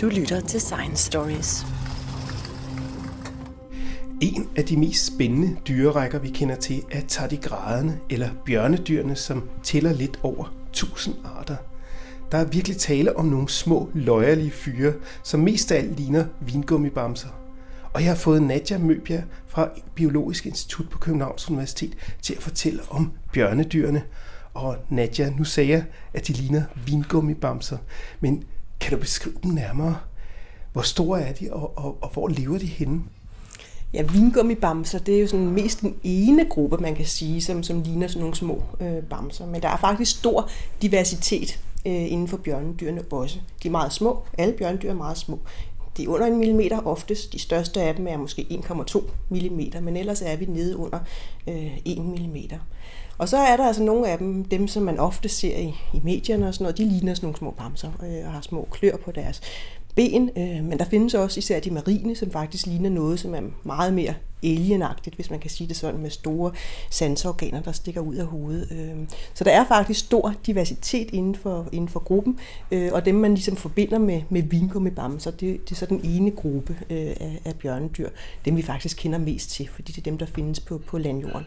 Du lytter til Science Stories. En af de mest spændende dyrerækker, vi kender til, er tardigraderne, eller bjørnedyrene, som tæller lidt over 1000 arter. Der er virkelig tale om nogle små, løjerlige fyre, som mest af alt ligner vingummibamser. Og jeg har fået Nadja Møbjerg fra Biologisk Institut på Københavns Universitet til at fortælle om bjørnedyrene. Og Nadja, nu sagde jeg, at de ligner vingummibamser. Men kan du beskrive dem nærmere? Hvor store er de, og, og, og hvor lever de henne? Ja, vingummibamser, det er jo sådan mest den ene gruppe, man kan sige, som, som ligner sådan nogle små øh, bamser. Men der er faktisk stor diversitet øh, inden for bjørnedyrene også. De er meget små. Alle bjørnedyr er meget små. De er under en millimeter oftest. De største af dem er måske 1,2 mm, men ellers er vi nede under øh, 1 mm. Og så er der altså nogle af dem, dem som man ofte ser i, i medierne og sådan noget, de ligner sådan nogle små bamser øh, og har små klør på deres ben, øh, men der findes også især de marine, som faktisk ligner noget, som er meget mere alienagtigt, hvis man kan sige det sådan, med store sanseorganer, der stikker ud af hovedet. Øh, så der er faktisk stor diversitet inden for, inden for gruppen, øh, og dem man ligesom forbinder med, med vingummibamser, det, det er så den ene gruppe øh, af, af bjørnedyr, dem vi faktisk kender mest til, fordi det er dem, der findes på, på landjorden.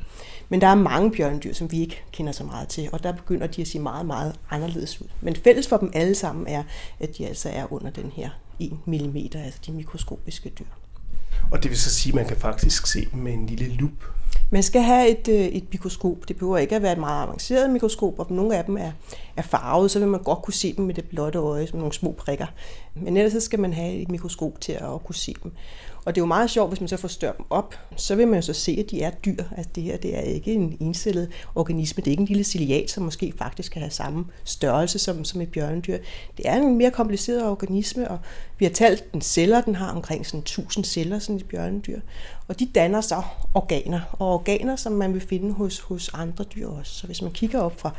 Men der er mange bjørnedyr, som vi ikke kender så meget til, og der begynder de at se meget, meget anderledes ud. Men fælles for dem alle sammen er, at de altså er under den her 1 mm, altså de mikroskopiske dyr. Og det vil så sige, at man kan faktisk se dem med en lille lup. Man skal have et, øh, et mikroskop. Det behøver ikke at være et meget avanceret mikroskop, og nogle af dem er, er farvet, så vil man godt kunne se dem med det blotte øje, som nogle små prikker. Men ellers så skal man have et mikroskop til at kunne se dem. Og det er jo meget sjovt, hvis man så får større dem op, så vil man jo så se, at de er dyr. Altså det her, det er ikke en encellet organisme. Det er ikke en lille ciliat, som måske faktisk kan have samme størrelse som, som et bjørnedyr. Det er en mere kompliceret organisme, og vi har talt den celler, den har omkring sådan 1000 celler, sådan et bjørnedyr. Og de danner så organer, og organer, som man vil finde hos, hos andre dyr også. Så hvis man kigger op fra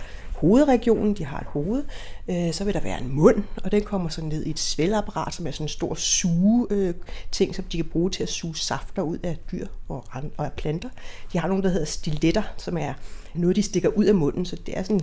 hovedregionen, de har et hoved, øh, så vil der være en mund, og den kommer så ned i et svælapparat, som er sådan en stor suge øh, ting, som de kan bruge til at suge safter ud af dyr og, og af planter. De har nogle, der hedder stiletter, som er noget, de stikker ud af munden, så det er sådan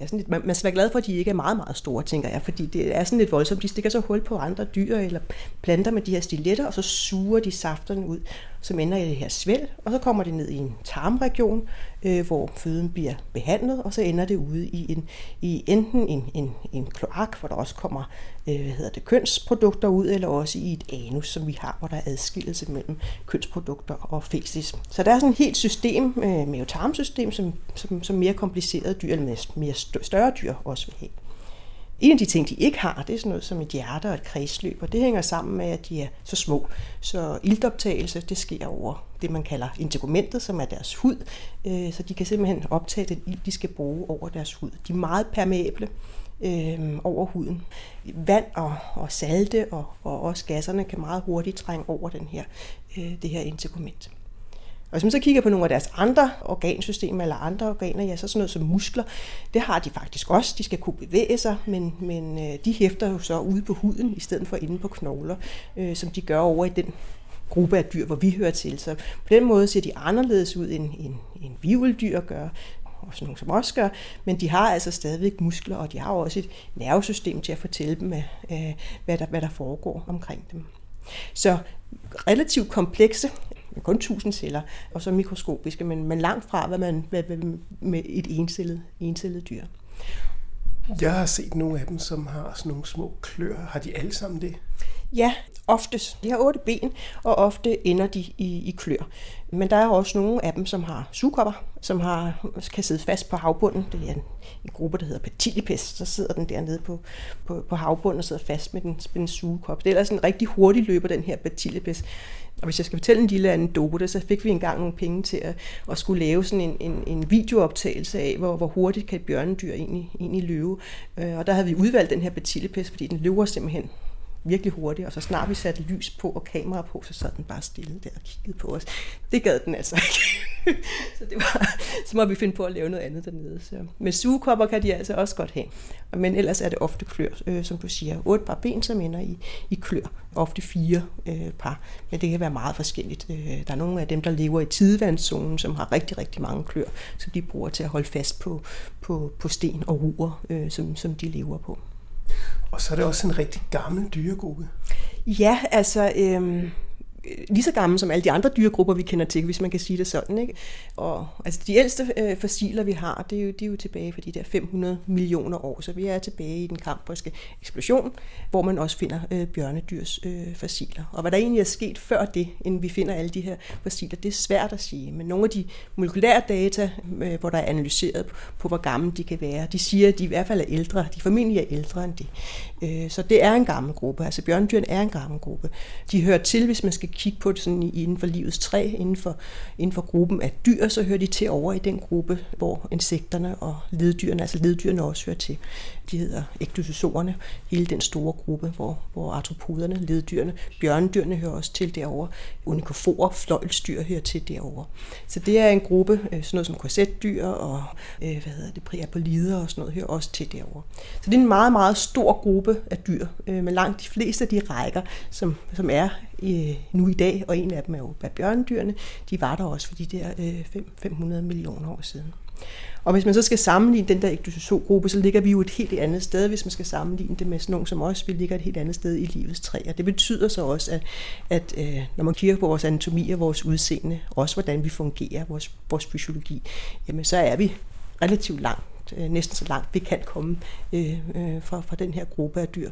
er sådan lidt, man, man skal være glad for, at de ikke er meget, meget store, tænker jeg, fordi det er sådan lidt voldsomt. De stikker så hul på andre dyr eller planter med de her stiletter, og så suger de safterne ud, som ender i det her svæl, og så kommer det ned i en tarmregion, øh, hvor føden bliver behandlet, og så ender det ude i, en, i enten en, en, en kloak, hvor der også kommer øh, hvad hedder det, kønsprodukter ud, eller også i et anus, som vi har, hvor der er adskillelse mellem kønsprodukter og fæsis. Så der er sådan et helt system, øh, med tarmsystem, som, som, som mere komplicerede dyr, eller mere større dyr også vil have. En af de ting, de ikke har, det er sådan noget som et hjerte og et kredsløb, og det hænger sammen med, at de er så små. Så iltoptagelse, det sker over det, man kalder integumentet, som er deres hud, øh, så de kan simpelthen optage den ilt, de skal bruge over deres hud. De er meget permeable øh, over huden. Vand og, og salte og, og også gasserne kan meget hurtigt trænge over den her, øh, det her integument. Og hvis man så kigger på nogle af deres andre organsystemer eller andre organer, ja, så sådan noget som muskler, det har de faktisk også. De skal kunne bevæge sig, men, men øh, de hæfter jo så ude på huden, i stedet for inde på knogler, øh, som de gør over i den gruppe af dyr, hvor vi hører til. Så på den måde ser de anderledes ud, end, end, end vivldyr gør, og sådan nogle som os gør, men de har altså stadigvæk muskler, og de har også et nervesystem til at fortælle dem, øh, hvad, der, hvad der foregår omkring dem. Så relativt komplekse med kun 1000 celler, og så mikroskopiske, men, men langt fra, hvad man hvad, med et encellet, encellet dyr. Jeg har set nogle af dem, som har sådan nogle små klør. Har de alle sammen det? Ja, oftest. De har otte ben, og ofte ender de i, i klør. Men der er også nogle af dem, som har sugekopper, som har, kan sidde fast på havbunden. Det er en, en gruppe, der hedder patilipest. Så sidder den dernede på, på, på havbunden og sidder fast med den, med den sugekop. Det er ellers en rigtig hurtig løber, den her patilipest. Og hvis jeg skal fortælle en lille anekdote, så fik vi engang nogle penge til at, at skulle lave sådan en, en, en videooptagelse af, hvor, hvor hurtigt kan et bjørnedyr egentlig, egentlig løbe. Øh, og der havde vi udvalgt den her Petillipes, fordi den løber simpelthen virkelig hurtigt, og så snart vi satte lys på og kamera på, så sad den bare stille der og kiggede på os. Det gad den altså ikke. så det var, så må vi finde på at lave noget andet dernede. Så. Men sugekopper kan de altså også godt have. Men ellers er det ofte klør, øh, som du siger. Otte par ben, som ender i, i klør. Ofte fire øh, par. Men det kan være meget forskelligt. Øh, der er nogle af dem, der lever i tidevandszonen, som har rigtig, rigtig mange klør, som de bruger til at holde fast på, på, på sten og ruer, øh, som, som de lever på. Og så er det også en rigtig gammel dyregruppe. Ja, altså... Øh lige så gammel som alle de andre dyregrupper, vi kender til, hvis man kan sige det sådan. Ikke? Og altså, de ældste øh, fossiler, vi har, det er, jo, de er jo tilbage for de der 500 millioner år, så vi er tilbage i den kambriske eksplosion, hvor man også finder øh, bjørnedyrs øh, fossiler. Og hvad der egentlig er sket før det, inden vi finder alle de her fossiler, det er svært at sige. Men nogle af de molekylære data, øh, hvor der er analyseret på, på, hvor gamle de kan være, de siger, at de i hvert fald er ældre. De formentlig er ældre end det. Øh, så det er en gammel gruppe. Altså bjørndyrene er en gammel gruppe. De hører til, hvis man skal kigge på det sådan inden for livets træ, inden for, inden for gruppen af dyr, så hører de til over i den gruppe, hvor insekterne og leddyrene, altså leddyrene også hører til. De hedder ektososorerne, hele den store gruppe, hvor, hvor artropoderne, leddyrene, bjørnedyrene hører også til derovre. Unikoforer, fløjlsdyr hører til derovre. Så det er en gruppe, øh, sådan noget som korsetdyr og øh, hvad hedder det, priapolider og sådan noget, hører også til derovre. Så det er en meget, meget stor gruppe af dyr, øh, men langt de fleste af de rækker, som, som er nu i dag, og en af dem er jo bjørnedyrene, de var der også for de der 500 millioner år siden. Og hvis man så skal sammenligne den der ekdysosogruppe, så ligger vi jo et helt andet sted, hvis man skal sammenligne det med sådan nogen som os. Vi ligger et helt andet sted i livets træ. Og det betyder så også, at, at øh, når man kigger på vores anatomi og vores udseende, også hvordan vi fungerer, vores, vores fysiologi, jamen så er vi relativt langt øh, næsten så langt vi kan komme øh, øh, fra, fra den her gruppe af dyr.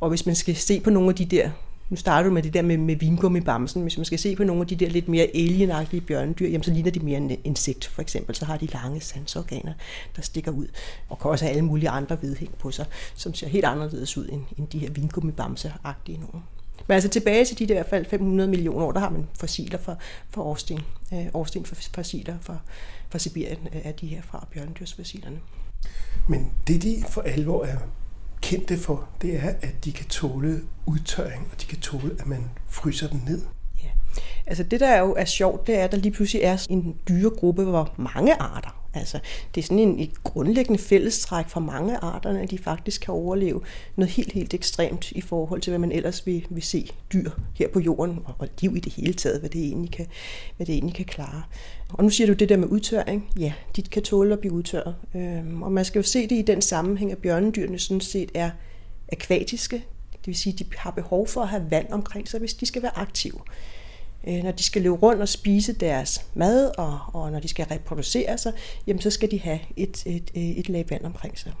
Og hvis man skal se på nogle af de der nu starter du med det der med, med vingummibamsen. Hvis man skal se på nogle af de der lidt mere alienagtige bjørnedyr, jamen så ligner de mere en insekt for eksempel. Så har de lange sansorganer, der stikker ud. Og kan også have alle mulige andre vedhæng på sig, som ser helt anderledes ud end, end de her vingummibamse-agtige nogle. Men altså tilbage til de der i hvert fald 500 millioner år, der har man fossiler fra, fra Årsten. Øh, Årsten fossiler fra, fra Sibirien øh, er de her fra bjørnedyrsfossilerne. Men det de for alvor er kendte for, det er, at de kan tåle udtørring, og de kan tåle, at man fryser dem ned. Ja. Altså det, der jo er sjovt, det er, at der lige pludselig er en dyregruppe, hvor mange arter Altså, det er sådan en, et grundlæggende fællestræk for mange arterne, at de faktisk kan overleve noget helt, helt ekstremt i forhold til, hvad man ellers vil, vil se dyr her på jorden, og liv i det hele taget, hvad det egentlig kan, hvad det egentlig kan klare. Og nu siger du det der med udtørring. Ja, de kan tåle at blive udtørret. Øhm, og man skal jo se det i den sammenhæng, at bjørnedyrene sådan set er akvatiske. Det vil sige, at de har behov for at have vand omkring sig, hvis de skal være aktive. Øh, når de skal løbe rundt og spise deres mad, og, og når de skal reproducere sig, jamen så skal de have et, et, øh, et lag vand omkring sig.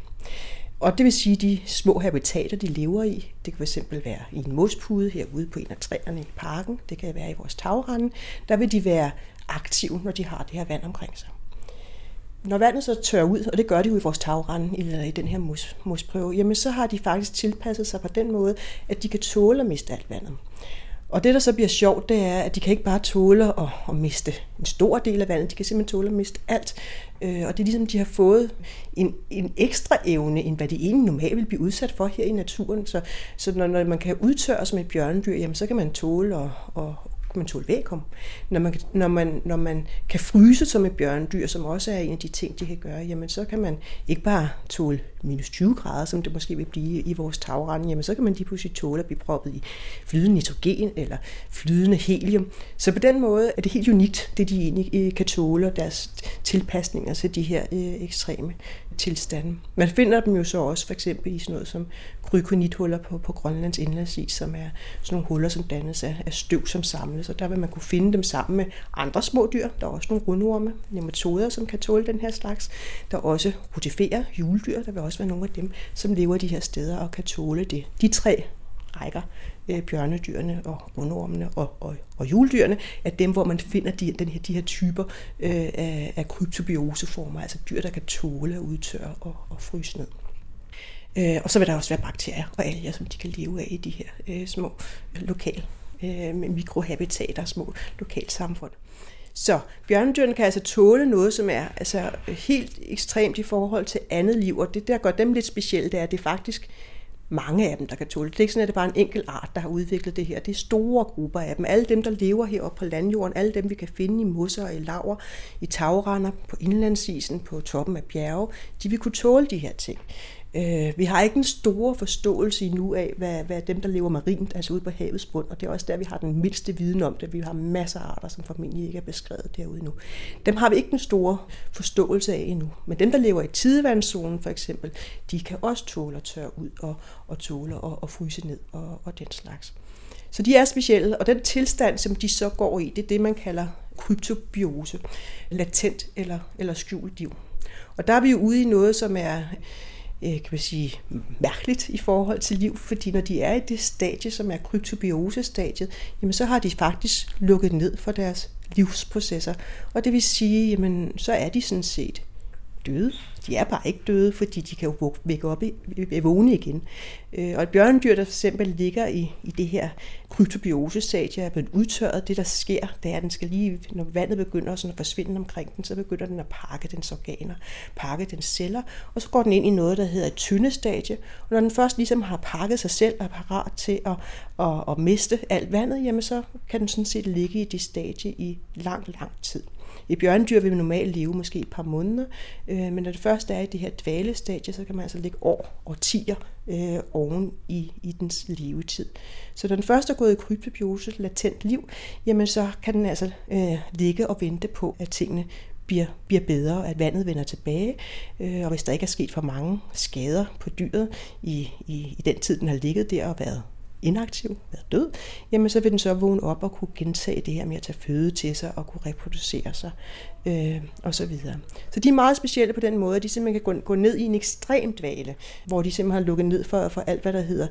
Og det vil sige, de små habitater, de lever i, det kan fx være i en mospude herude på en af træerne i parken, det kan være i vores tagrende, der vil de være aktive, når de har det her vand omkring sig. Når vandet så tørrer ud, og det gør de jo i vores tagrende eller i den her mos, mosprøve, jamen så har de faktisk tilpasset sig på den måde, at de kan tåle at miste alt vandet. Og det, der så bliver sjovt, det er, at de kan ikke bare tåle at, at miste en stor del af vandet, de kan simpelthen tåle at miste alt. Øh, og det er ligesom, de har fået en, en ekstra evne, end hvad de egentlig normalt vil blive udsat for her i naturen. Så, så når, når man kan udtørre som et bjørnedyr, jamen, så kan man tåle at, at, kan man tåle vækum. Når man, når, man, når man kan fryse som et bjørndyr, som også er en af de ting, de kan gøre, jamen så kan man ikke bare tåle minus 20 grader, som det måske vil blive i vores tagrende, jamen så kan man lige pludselig tåle at blive proppet i flydende nitrogen eller flydende helium. Så på den måde er det helt unikt, det de egentlig øh, kan tåle, og deres tilpasninger til de her øh, ekstreme tilstande. Man finder dem jo så også for eksempel i sådan noget som krykonithuller på, på Grønlands indlandsis, som er sådan nogle huller, som dannes af, af støv, som samles. Og der vil man kunne finde dem sammen med andre små dyr. Der er også nogle rundorme, nematoder, som kan tåle den her slags. Der er også rotifere, juledyr. Der vil også være nogle af dem, som lever de her steder og kan tåle det. De tre rækker, øh, bjørnedyrene og rundormene og, og, og juledyrene, er dem, hvor man finder de, den her, de her typer øh, af, af kryptobioseformer, altså dyr, der kan tåle at udtørre og, og fryse ned. Øh, og så vil der også være bakterier og alger, som de kan leve af i de her øh, små lokale øh, mikrohabitater, små lokalsamfund. Så bjørnedyrene kan altså tåle noget, som er altså, helt ekstremt i forhold til andet liv, og det der gør dem lidt specielle, det er, at det er faktisk mange af dem, der kan tåle det. Det er ikke sådan, at det er bare en enkelt art, der har udviklet det her. Det er store grupper af dem. Alle dem, der lever heroppe på landjorden, alle dem, vi kan finde i mosser og i laver, i tagrender, på indlandsisen, på toppen af bjerge, de vil kunne tåle de her ting. Øh, vi har ikke en stor forståelse endnu af, hvad, hvad dem, der lever marint, altså ude på havets bund, og det er også der, vi har den mindste viden om det. Vi har masser af arter, som formentlig ikke er beskrevet derude nu. Dem har vi ikke en stor forståelse af endnu. Men dem, der lever i tidevandszonen for eksempel, de kan også tåle at tørre ud og, og tåle at, og fryse ned og, og den slags. Så de er specielle, og den tilstand, som de så går i, det er det, man kalder kryptobiose, latent eller, eller skjult liv. Og der er vi jo ude i noget, som er Øh, kan man sige, mærkeligt i forhold til liv, fordi når de er i det stadie, som er kryptobiosestadiet, jamen så har de faktisk lukket ned for deres livsprocesser. Og det vil sige, jamen så er de sådan set døde. De er bare ikke døde, fordi de kan jo vække op i, vågne igen. Øh, og et bjørnedyr, der for eksempel ligger i, i det her kryptobiose-stadie, er blevet udtørret. Det, der sker, det er, at den skal lige, når vandet begynder sådan at forsvinde omkring den, så begynder den at pakke dens organer, pakke dens celler, og så går den ind i noget, der hedder et tyndestadie. Og når den først ligesom har pakket sig selv og er parat til at, at, at miste alt vandet, jamen så kan den sådan set ligge i det stadie i lang, lang tid. Et bjørndyr vil normalt leve måske et par måneder, øh, men når det først er i det her dvalestadie, så kan man altså ligge år og tiger øh, oven i, i dens levetid. Så når den først er gået i kryptobiose, latent liv, jamen så kan den altså øh, ligge og vente på, at tingene bliver, bliver bedre, at vandet vender tilbage, øh, og hvis der ikke er sket for mange skader på dyret i, i, i den tid, den har ligget der og været inaktiv, været død, jamen så vil den så vågne op og kunne gentage det her med at tage føde til sig og kunne reproducere sig øh, og så videre. Så de er meget specielle på den måde, at de simpelthen kan gå, gå ned i en ekstrem dvale, hvor de simpelthen har lukket ned for, for alt, hvad der hedder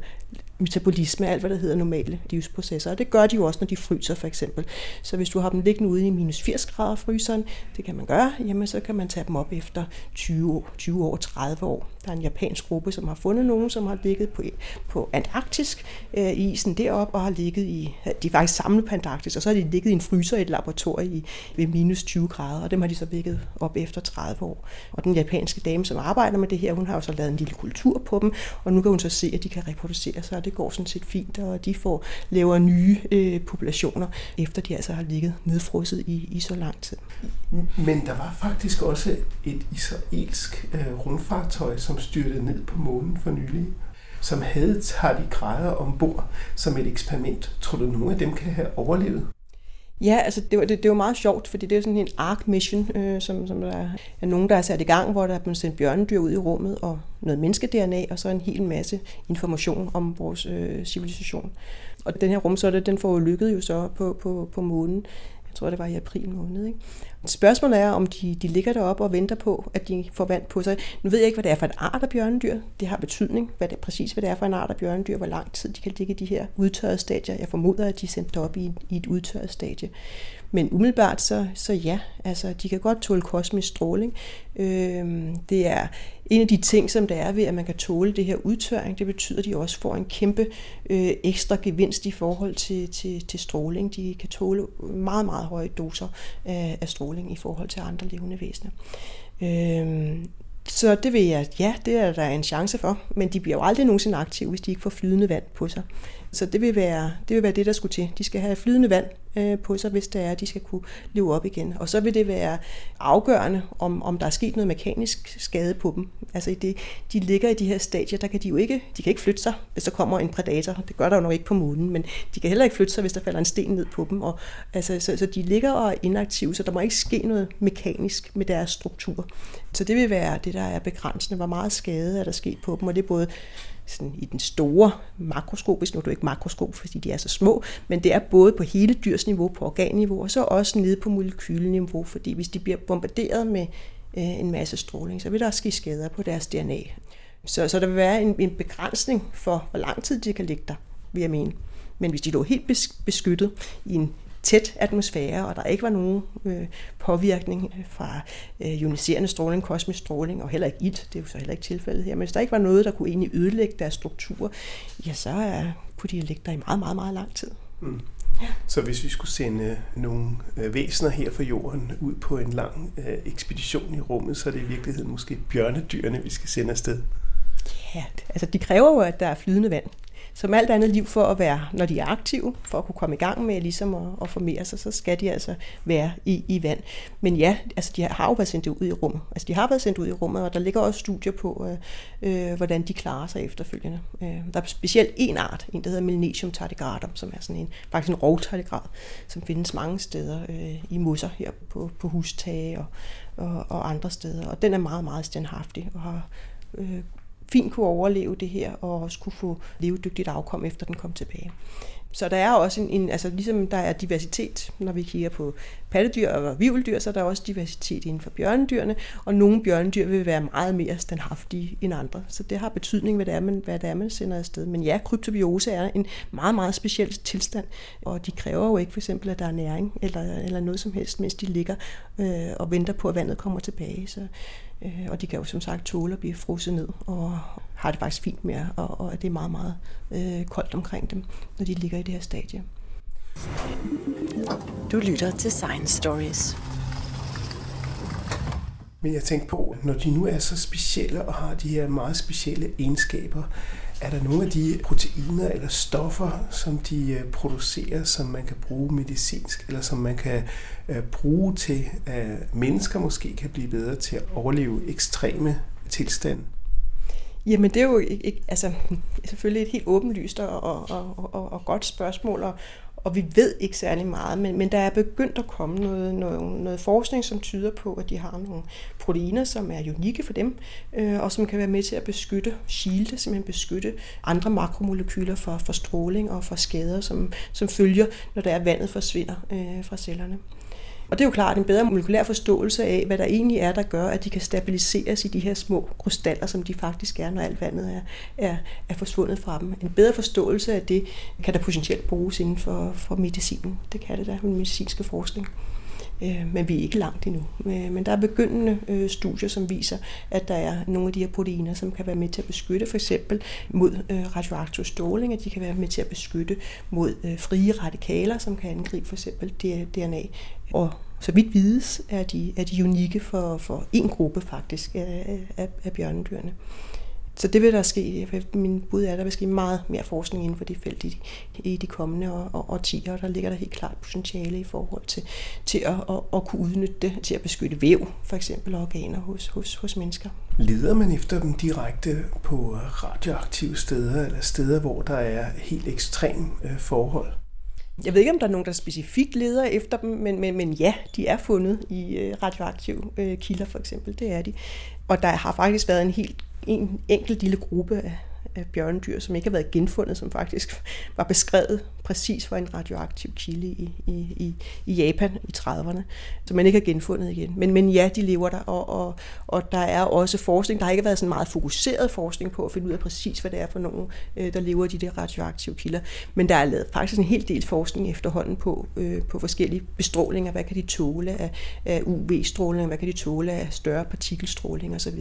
metabolisme, alt hvad der hedder normale livsprocesser. Og det gør de jo også, når de fryser for eksempel. Så hvis du har dem liggende ude i minus 80 grader fryseren, det kan man gøre, jamen så kan man tage dem op efter 20 år, 20 år 30 år. Der er en japansk gruppe, som har fundet nogen, som har ligget på, på Antarktisk øh, isen derop og har ligget i, de er faktisk samlet på Antarktis, og så har de ligget i en fryser i et laboratorium i, ved minus 20 grader, og dem har de så vækket op efter 30 år. Og den japanske dame, som arbejder med det her, hun har jo så lavet en lille kultur på dem, og nu kan hun så se, at de kan reproducere sig, og det går sådan set fint, og de får laver nye øh, populationer, efter de altså har ligget nedfrosset i, i så lang tid. Men der var faktisk også et israelsk øh, rumfartøj, som styrtede ned på månen for nylig som havde tardigrader ombord som et eksperiment. Tror du, nogle af dem kan have overlevet? Ja, altså det var, det, det var meget sjovt, fordi det er sådan en ARK mission, øh, som, som der er nogen, der er sat i gang, hvor der er blevet sendt bjørnedyr ud i rummet, og noget menneske-DNA, og så en hel masse information om vores øh, civilisation. Og den her rumsonde, den får jo lykket jo så på, på, på månen. Jeg tror, det var i april måned. Ikke? Spørgsmålet er, om de, de ligger deroppe og venter på, at de får vand på sig. Nu ved jeg ikke, hvad det er for en art af bjørnedyr. Det har betydning, hvad det, præcis hvad det er for en art af bjørnedyr, hvor lang tid de kan ligge i de her udtørrede stadier. Jeg formoder, at de er sendt op i, i et udtørret stadie. Men umiddelbart så, så ja, altså de kan godt tåle kosmisk stråling. Øh, det er en af de ting, som der er ved, at man kan tåle det her udtørring, det betyder, at de også får en kæmpe øh, ekstra gevinst i forhold til, til, til stråling. De kan tåle meget, meget høje doser af, af stråling i forhold til andre levende væsener. Øh, så det vil jeg, ja, det er der en chance for, men de bliver jo aldrig nogensinde aktive, hvis de ikke får flydende vand på sig. Så det vil være det, vil være det der skulle til. De skal have flydende vand øh, på sig, hvis det er, at de skal kunne leve op igen. Og så vil det være afgørende, om, om der er sket noget mekanisk skade på dem. Altså det, de ligger i de her stadier, der kan de jo ikke, de kan ikke flytte sig, hvis der kommer en predator. Det gør der jo nok ikke på månen, men de kan heller ikke flytte sig, hvis der falder en sten ned på dem. Og, altså, så, så de ligger og er inaktive, så der må ikke ske noget mekanisk med deres struktur. Så det vil være det, der er begrænsende. Hvor meget skade er der sket på dem, og det er både sådan i den store makroskopisk, nu er du ikke makroskop, fordi de er så små, men det er både på hele dyrsniveau, på organniveau, og så også nede på molekyleniveau, fordi hvis de bliver bombarderet med øh, en masse stråling, så vil der ske skader på deres DNA. Så, så der vil være en, en begrænsning for, hvor lang tid de kan ligge der, vil jeg mene. Men hvis de lå helt beskyttet i en tæt atmosfære, og der ikke var nogen øh, påvirkning fra øh, ioniserende stråling, kosmisk stråling, og heller ikke ilt, det er jo så heller ikke tilfældet her, men hvis der ikke var noget, der kunne egentlig ødelægge deres struktur, ja, så øh, kunne de ligge der i meget, meget, meget lang tid. Mm. Ja. Så hvis vi skulle sende nogle øh, væsener her fra jorden ud på en lang øh, ekspedition i rummet, så er det i virkeligheden måske bjørnedyrene, vi skal sende afsted. Ja, altså de kræver jo, at der er flydende vand som alt andet liv for at være, når de er aktive, for at kunne komme i gang med ligesom at, at formere sig, så skal de altså være i, i vand. Men ja, altså de har jo været sendt ud i rummet. Altså de har været sendt ud i rummet, og der ligger også studier på, øh, øh, hvordan de klarer sig efterfølgende. Øh, der er specielt en art, en der hedder Melanesium tardigradum, som er sådan en, faktisk en rovtardigrad, som findes mange steder øh, i mosser her på, på hustage og, og, og andre steder. Og den er meget, meget standhaftig og har øh, fint kunne overleve det her, og også kunne få levedygtigt afkom, efter den kom tilbage. Så der er også en, en, altså ligesom der er diversitet, når vi kigger på pattedyr og vivldyr, så er der også diversitet inden for bjørnedyrene, og nogle bjørnedyr vil være meget mere standhaftige end andre. Så det har betydning, hvad det er, man, hvad det er, man sender afsted. Men ja, kryptobiose er en meget, meget speciel tilstand, og de kræver jo ikke for eksempel, at der er næring eller, eller noget som helst, mens de ligger øh, og venter på, at vandet kommer tilbage. Så, og de kan jo som sagt tåle at blive frosset ned, og har det faktisk fint med, og, og det er meget, meget øh, koldt omkring dem, når de ligger i det her stadie. Du lytter til Science Stories. Men jeg tænker på, når de nu er så specielle og har de her meget specielle egenskaber, er der nogle af de proteiner eller stoffer, som de øh, producerer, som man kan bruge medicinsk, eller som man kan øh, bruge til, at mennesker måske kan blive bedre til at overleve ekstreme tilstande? Jamen det er jo ikke, altså, selvfølgelig et helt åbenlyst og, og, og, og, og godt spørgsmål, og, og vi ved ikke særlig meget, men, men der er begyndt at komme noget, noget, noget forskning, som tyder på, at de har nogle proteiner, som er unikke for dem, øh, og som kan være med til at beskytte, shielde, simpelthen beskytte andre makromolekyler for, for stråling og for skader, som, som følger, når der er vandet forsvinder øh, fra cellerne. Og det er jo klart en bedre molekylær forståelse af, hvad der egentlig er, der gør, at de kan stabiliseres i de her små krystaller, som de faktisk er, når alt vandet er, er, er forsvundet fra dem. En bedre forståelse af det kan der potentielt bruges inden for, for medicinen. Det kan det da, den medicinske forskning. Øh, men vi er ikke langt endnu. Øh, men der er begyndende øh, studier, som viser, at der er nogle af de her proteiner, som kan være med til at beskytte for eksempel mod øh, radioaktiv stråling, at de kan være med til at beskytte mod øh, frie radikaler, som kan angribe for eksempel DNA. Og så vidt vides, er de, er de unikke for, for en gruppe faktisk af, af, af bjørnedyrene. Så det vil der ske. Min bud er, at der vil ske meget mere forskning inden for det felt i, i de kommende årtier. Der ligger der helt klart potentiale i forhold til, til at, at, at kunne udnytte det til at beskytte væv, for eksempel organer hos, hos, hos mennesker. Leder man efter dem direkte på radioaktive steder, eller steder, hvor der er helt ekstrem øh, forhold? Jeg ved ikke, om der er nogen, der specifikt leder efter dem, men, men, men ja, de er fundet i øh, radioaktive øh, kilder for eksempel. Det er de. Og der har faktisk været en helt en enkelt lille gruppe af, af bjørnedyr, som ikke har været genfundet, som faktisk var beskrevet præcis for en radioaktiv kilde i, i, i, i Japan i 30'erne, som man ikke har genfundet igen. Men, men ja, de lever der, og, og, og der er også forskning. Der har ikke været sådan meget fokuseret forskning på at finde ud af præcis, hvad det er for nogen, øh, der lever de der radioaktive kilder. Men der er lavet faktisk en hel del forskning efterhånden på, øh, på forskellige bestrålinger. Hvad kan de tåle af, af UV-stråling? Hvad kan de tåle af større partikelstråling osv.?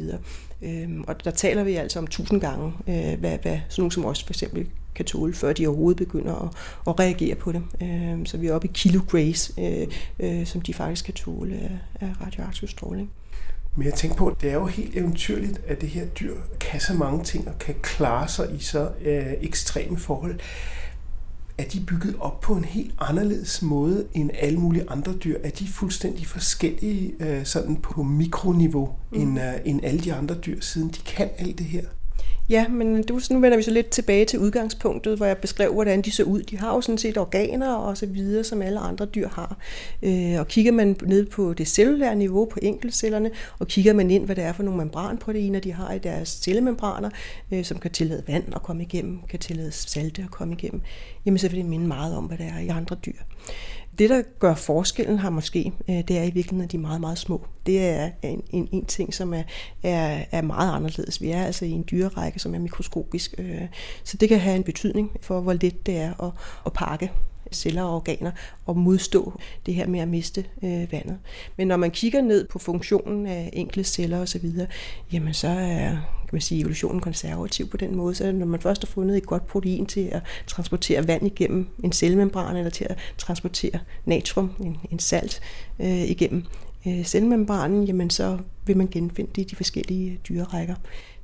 Øhm, og der taler vi altså om tusind gange, øh, hvad, hvad sådan nogle som os for eksempel kan tåle, før de overhovedet begynder at, at reagere på det. Øh, så vi er oppe i kilograys, øh, øh, som de faktisk kan tåle af, af radioaktiv stråling. Men jeg tænker på, at det er jo helt eventyrligt, at det her dyr kan så mange ting og kan klare sig i så øh, ekstreme forhold er de bygget op på en helt anderledes måde end alle mulige andre dyr? Er de fuldstændig forskellige øh, sådan på mikroniveau mm. end, øh, end alle de andre dyr, siden de kan alt det her? Ja, men du, nu vender vi så lidt tilbage til udgangspunktet, hvor jeg beskrev, hvordan de så ud. De har jo sådan set organer og så videre, som alle andre dyr har. Øh, og kigger man ned på det cellulære niveau, på enkeltcellerne, og kigger man ind, hvad det er for nogle membranproteiner, de har i deres cellemembraner, øh, som kan tillade vand at komme igennem, kan tillade salte at komme igennem, jamen så vil det minde meget om, hvad det er i andre dyr. Det, der gør forskellen her måske, øh, det er i virkeligheden, at de er meget, meget små. Det er en, en, en ting, som er, er, er meget anderledes. Vi er altså i en dyrerække, som er mikroskopisk, øh, så det kan have en betydning for, hvor let det er at, at pakke celler og organer og modstå det her med at miste øh, vandet. Men når man kigger ned på funktionen af enkelte celler osv., jamen så er kan man sige, evolutionen konservativ på den måde. Så når man først har fundet et godt protein til at transportere vand igennem en cellemembran, eller til at transportere natrium, en, en salt, øh, igennem øh, cellemembranen, jamen så vil man genfinde det i de forskellige dyrerækker.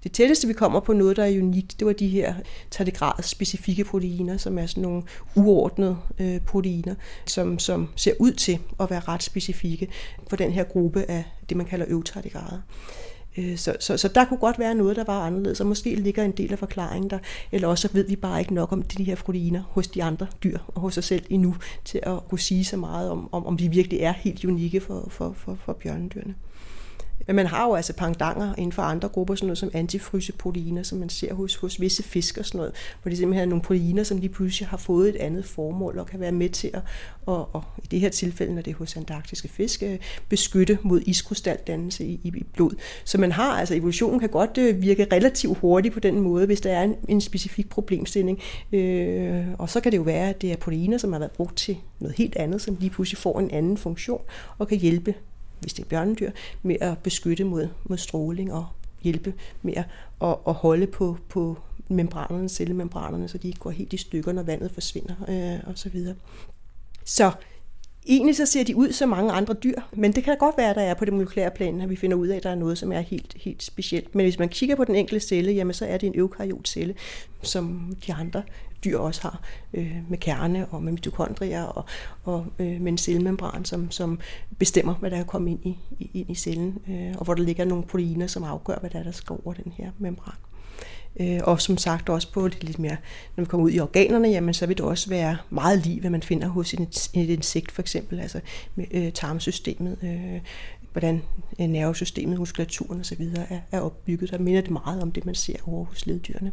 Det tætteste, vi kommer på noget, der er unikt, det var de her tardigrades specifikke proteiner, som er sådan nogle uordnede øh, proteiner, som, som ser ud til at være ret specifikke for den her gruppe af det, man kalder øvtardigrader. Øh, så, så, så der kunne godt være noget, der var anderledes, og måske ligger en del af forklaringen der, eller også ved vi bare ikke nok om de her proteiner hos de andre dyr og hos os selv endnu, til at kunne sige så meget om, om, om de virkelig er helt unikke for, for, for, for bjørnedyrene. Men man har jo altså pangdanger inden for andre grupper, sådan noget som antifryseproteiner, som man ser hos, hos visse fisk og sådan noget, hvor det simpelthen er nogle proteiner, som lige pludselig har fået et andet formål og kan være med til at, og, og i det her tilfælde, når det er hos antarktiske fisk, øh, beskytte mod iskrystaldannelse i, i blod. Så man har, altså evolutionen kan godt øh, virke relativt hurtigt på den måde, hvis der er en, en specifik problemstilling. Øh, og så kan det jo være, at det er proteiner, som har været brugt til noget helt andet, som lige pludselig får en anden funktion og kan hjælpe hvis det er bjørnedyr, med at beskytte mod, mod stråling og hjælpe med at, at, at holde på, på membranerne, cellemembranerne, så de ikke går helt i stykker, når vandet forsvinder øh, og så videre. Så egentlig så ser de ud som mange andre dyr, men det kan godt være, at der er på det molekylære plan, at vi finder ud af, at der er noget, som er helt, helt specielt. Men hvis man kigger på den enkelte celle, jamen så er det en eukaryot celle, som de andre dyr også har, øh, med kerne og med mitokondrier og, og øh, med en cellemembran, som, som bestemmer, hvad der er kommet ind i, ind i cellen, øh, og hvor der ligger nogle proteiner, som afgør, hvad der er, der skal over den her membran. Øh, og som sagt også på det lidt mere, når vi kommer ud i organerne, jamen så vil det også være meget lige, hvad man finder hos et, et insekt for eksempel, altså med øh, tarmsystemet, øh, hvordan øh, nervesystemet, muskulaturen osv. Er, er opbygget. Der minder det meget om det, man ser over hos leddyrene.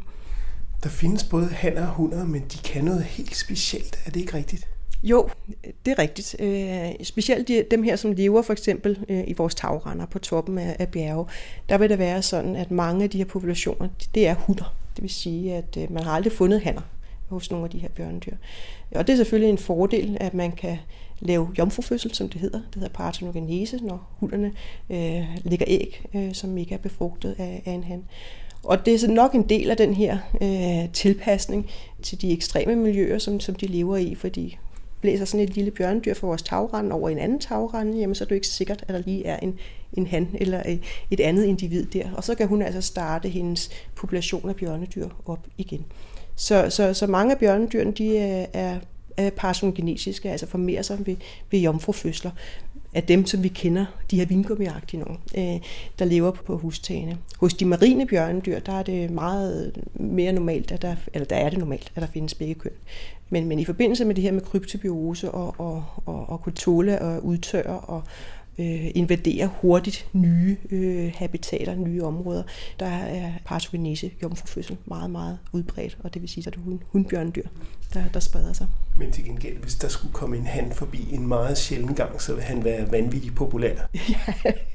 Der findes både hanner og hunder, men de kan noget helt specielt. Er det ikke rigtigt? Jo, det er rigtigt. Øh, specielt de, dem her, som lever for eksempel øh, i vores tagrender på toppen af, af bjerge, der vil det være sådan, at mange af de her populationer, det er hunder. Det vil sige, at øh, man har aldrig fundet hanner hos nogle af de her bjørnedyr. Og det er selvfølgelig en fordel, at man kan lave jomfrufødsel, som det hedder. Det hedder parthenogenese, når hunderne øh, lægger æg, øh, som ikke er befrugtet af, af en han. Og det er så nok en del af den her øh, tilpasning til de ekstreme miljøer, som, som de lever i, fordi blæser sådan et lille bjørnedyr fra vores tagrand over en anden tagrand, jamen så er det jo ikke sikkert, at der lige er en, en han eller øh, et andet individ der. Og så kan hun altså starte hendes population af bjørnedyr op igen. Så, så, så mange af bjørnedyrene de øh, er, er, er parsogenetiske, altså formerer sig ved, ved jomfrufødsler af dem, som vi kender, de her vingummiagtige nogle, øh, der lever på hustagene. Hos de marine bjørnedyr, der er det meget mere normalt, at der, eller der er det normalt, at der findes begge køn. Men, men i forbindelse med det her med kryptobiose og, og, og, og kunne tåle at udtørre og, øh, invadere hurtigt nye øh, habitater, nye områder. Der er partogenese, jomfrufødsel, meget, meget udbredt, og det vil sige, at det er hundbjørndyr, der, der spreder sig. Men til gengæld, hvis der skulle komme en han forbi en meget sjælden gang, så vil han være vanvittigt populær.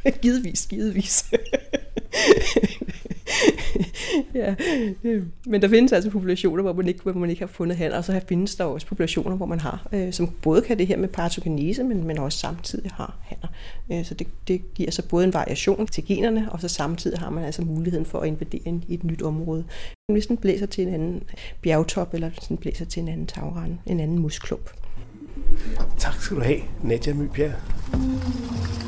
ja, givetvis, givetvis. ja. Øhm, men der findes altså populationer, hvor man ikke, hvor man ikke har fundet han, og så findes der også populationer, hvor man har, øh, som både kan det her med partogenese, men, men også samtidig har hanner. Øh, så det, det giver så både en variation til generne, og så samtidig har man altså muligheden for at invadere i et nyt område. Hvis ligesom den blæser til en anden bjergtop, eller hvis den blæser til en anden tagrende, en anden musklump. Tak skal du have, Nadia Mybjerg.